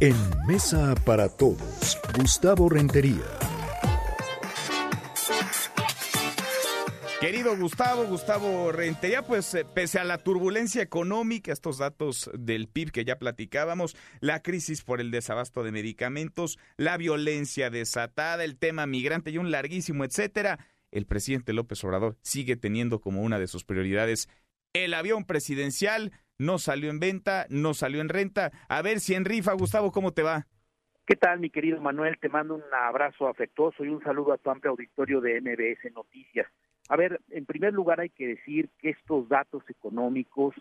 En Mesa para Todos, Gustavo Rentería. Querido Gustavo, Gustavo Rentería, pues eh, pese a la turbulencia económica, estos datos del PIB que ya platicábamos, la crisis por el desabasto de medicamentos, la violencia desatada, el tema migrante y un larguísimo etcétera, el presidente López Obrador sigue teniendo como una de sus prioridades el avión presidencial, no salió en venta, no salió en renta. A ver si en rifa, Gustavo, ¿cómo te va? ¿Qué tal, mi querido Manuel? Te mando un abrazo afectuoso y un saludo a tu amplio auditorio de MBS Noticias. A ver, en primer lugar hay que decir que estos datos económicos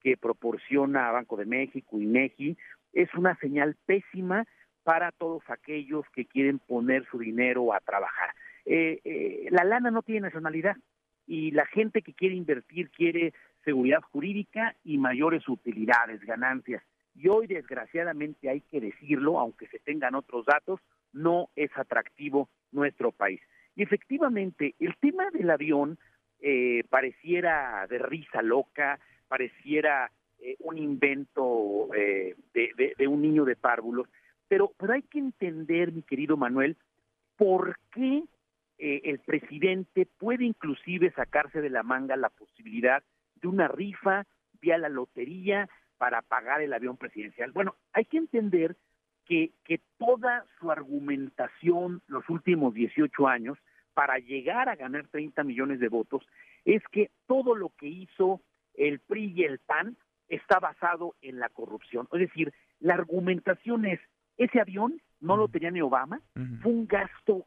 que proporciona Banco de México y MEGI es una señal pésima para todos aquellos que quieren poner su dinero a trabajar. Eh, eh, la lana no tiene nacionalidad y la gente que quiere invertir quiere seguridad jurídica y mayores utilidades, ganancias. Y hoy, desgraciadamente, hay que decirlo, aunque se tengan otros datos, no es atractivo nuestro país. Y efectivamente, el tema del avión eh, pareciera de risa loca, pareciera eh, un invento eh, de, un niño de párvulos, pero, pero hay que entender, mi querido Manuel, por qué el presidente puede inclusive sacarse de la manga la posibilidad de una rifa vía la lotería para pagar el avión presidencial. Bueno, hay que entender que, que toda su argumentación los últimos 18 años para llegar a ganar 30 millones de votos es que todo lo que hizo el PRI y el PAN está basado en la corrupción. Es decir, la argumentación es, ese avión no lo tenía ni Obama, fue un gasto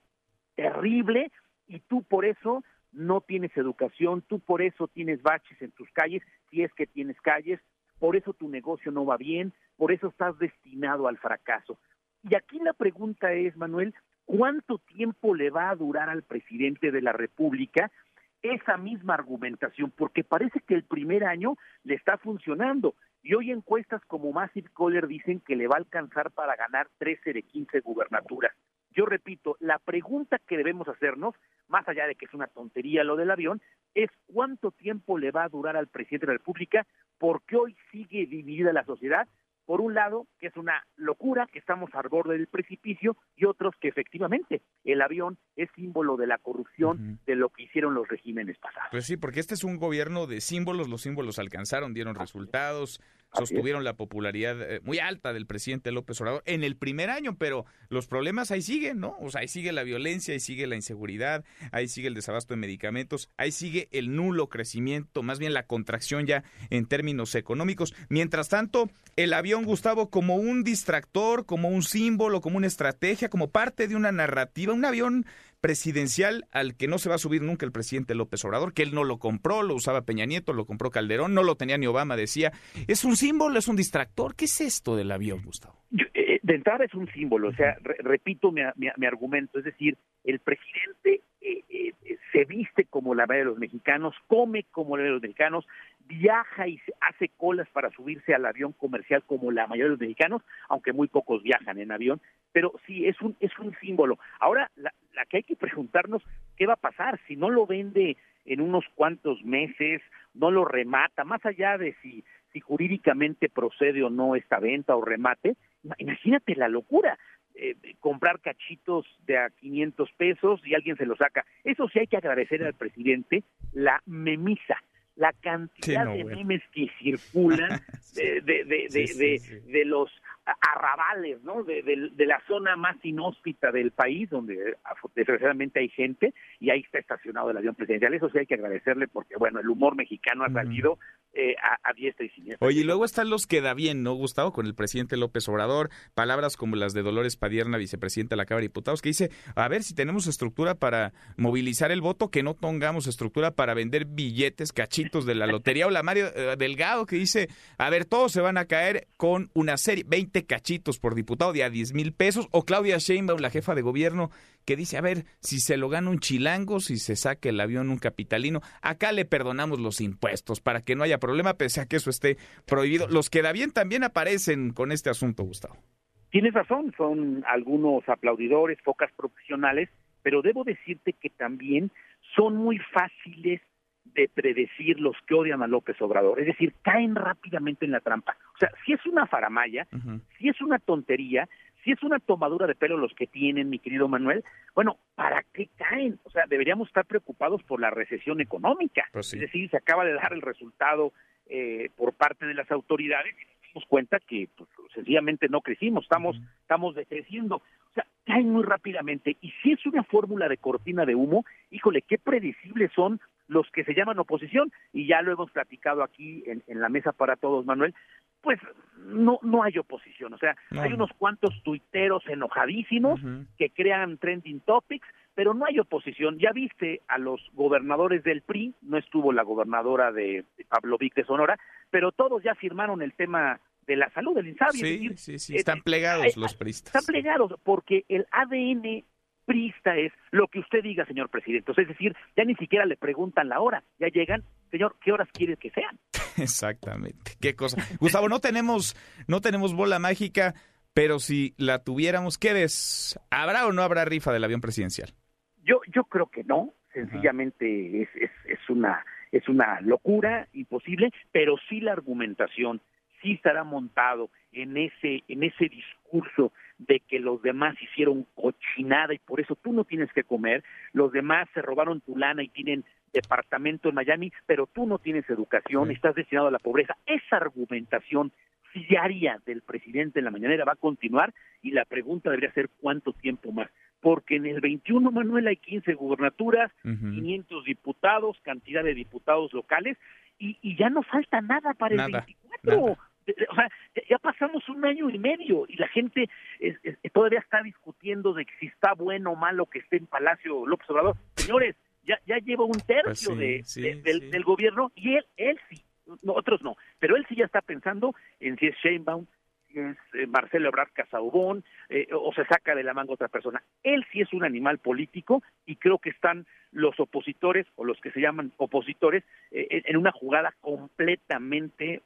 terrible y tú por eso no tienes educación, tú por eso tienes baches en tus calles, si es que tienes calles, por eso tu negocio no va bien, por eso estás destinado al fracaso. Y aquí la pregunta es, Manuel, ¿cuánto tiempo le va a durar al presidente de la República esa misma argumentación? Porque parece que el primer año le está funcionando. Y hoy encuestas como Massive Caller dicen que le va a alcanzar para ganar 13 de 15 gubernaturas. Yo repito, la pregunta que debemos hacernos, más allá de que es una tontería lo del avión, es cuánto tiempo le va a durar al presidente de la República, porque hoy sigue dividida la sociedad, por un lado, que es una locura, que estamos al borde del precipicio, y otros que efectivamente el avión es símbolo de la corrupción de lo que hicieron los regímenes pasados. Pues sí, porque este es un gobierno de símbolos, los símbolos alcanzaron, dieron resultados, sostuvieron la popularidad eh, muy alta del presidente López Obrador en el primer año, pero los problemas ahí siguen, ¿no? O sea, ahí sigue la violencia, ahí sigue la inseguridad, ahí sigue el desabasto de medicamentos, ahí sigue el nulo crecimiento, más bien la contracción ya en términos económicos. Mientras tanto, el avión, Gustavo, como un distractor, como un símbolo, como una estrategia, como parte de una narrativa, un avión presidencial al que no se va a subir nunca el presidente López Obrador, que él no lo compró, lo usaba Peña Nieto, lo compró Calderón, no lo tenía ni Obama, decía. Es un símbolo, es un distractor. ¿Qué es esto del avión, Gustavo? Eh, de entrada es un símbolo, o sea, repito mi, argumento, es decir, el presidente eh, eh, se viste como la mayoría de los mexicanos, come como la mayoría de los mexicanos, viaja y hace colas para subirse al avión comercial como la mayoría de los mexicanos, aunque muy pocos viajan en avión, pero sí es un es un símbolo. Ahora la, la que hay que preguntarnos qué va a pasar si no lo vende en unos cuantos meses, no lo remata, más allá de si si jurídicamente procede o no esta venta o remate, imagínate la locura. Eh, comprar cachitos de a 500 pesos y alguien se lo saca. Eso sí hay que agradecer al presidente la memisa, la cantidad de memes que circulan de, de, de, de, los arrabales, ¿no? De, la zona más inhóspita del país, donde desgraciadamente hay gente, y ahí está estacionado el avión presidencial. Eso sí hay que agradecerle porque, bueno, el humor mexicano ha salido eh, a, diestra y siniestra. Oye, y luego están los que da bien, ¿no, Gustavo? Con el presidente López Obrador, palabras como las de Dolores Padierna, vicepresidenta de la Cámara de Diputados, que dice, a ver si tenemos estructura para movilizar el voto, que no tengamos estructura para vender billetes, cachitos de la lotería, o la Mario eh, Delgado, que dice, a ver, todos se van a caer con una serie, 20 cachitos por diputado de a 10 mil pesos, o Claudia Sheinbaum, la jefa de gobierno, que dice, a ver, si se lo gana un chilango, si se saque el avión un capitalino, acá le perdonamos los impuestos para que no haya problema, pese a que eso esté prohibido. Los que da bien también aparecen con este asunto, Gustavo. Tienes razón, son algunos aplaudidores, focas profesionales, pero debo decirte que también son muy fáciles de predecir los que odian a López Obrador. Es decir, caen rápidamente en la trampa. O sea, si es una faramaya, si es una tontería, si es una tomadura de pelo los que tienen, mi querido Manuel, bueno, ¿para qué caen? O sea, deberíamos estar preocupados por la recesión económica. Pues es decir, se acaba de dar el resultado eh, por parte de las autoridades y nos dimos cuenta que pues, sencillamente no crecimos, estamos, estamos decreciendo. O sea, caen muy rápidamente. Y si es una fórmula de cortina de humo, híjole, qué predecibles son los que se llaman oposición, y ya lo hemos platicado aquí en, en la mesa para todos, Manuel, pues no no hay oposición, o sea, hay unos cuantos tuiteros enojadísimos que crean trending topics, pero no hay oposición. Ya viste a los gobernadores del PRI, no estuvo la gobernadora de, Pablo Vic de Sonora, pero todos ya firmaron el tema de la salud del INSABI. Sí, sí, sí, están eh, plegados eh, los priistas. Están plegados porque el ADN prista es lo que usted diga, señor presidente. es decir, ya ni siquiera le preguntan la hora, ya llegan, señor, ¿qué horas quiere que sean? Exactamente. Qué cosa. Gustavo, no tenemos, no tenemos bola mágica, pero si la tuviéramos, ¿qué ves? ¿Habrá o no habrá rifa del avión presidencial? Yo, yo creo que no. Sencillamente es, es, es una es una locura imposible, pero sí la argumentación sí estará montado en ese en ese discurso de que los demás hicieron cochinada y por eso tú no tienes que comer, los demás se robaron tu lana y tienen departamento en Miami, pero tú no tienes educación, estás destinado a la pobreza. Esa argumentación diaria del presidente en la mañanera va a continuar y la pregunta debería ser cuánto tiempo más. Porque en el 21, Manuel, hay 15 gubernaturas, 500 diputados, cantidad de diputados locales y, y ya no falta nada para el 24 o sea, ya pasamos un año y medio y la gente todavía está discutiendo de si está bueno o malo que esté en Palacio López Obrador. Señores, ya, ya lleva un tercio pues de, del, gobierno y él, él sí, otros no, pero él sí ya está pensando en si es Sheinbaum, es eh, Marcelo Ebrard Casaubón, eh, o se saca de la manga otra persona. Él sí es un animal político y creo que están los opositores o los que se llaman opositores eh, en una jugada completamente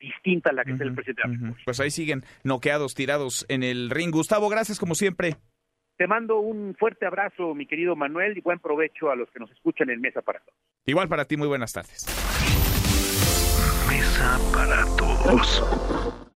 distinta a la que es el presidente Pues ahí siguen noqueados, tirados en el ring. Gustavo, gracias como siempre. Te mando un fuerte abrazo, mi querido Manuel, y buen provecho a los que nos escuchan en Mesa para Todos. Igual para ti, muy buenas tardes. Mesa para Todos.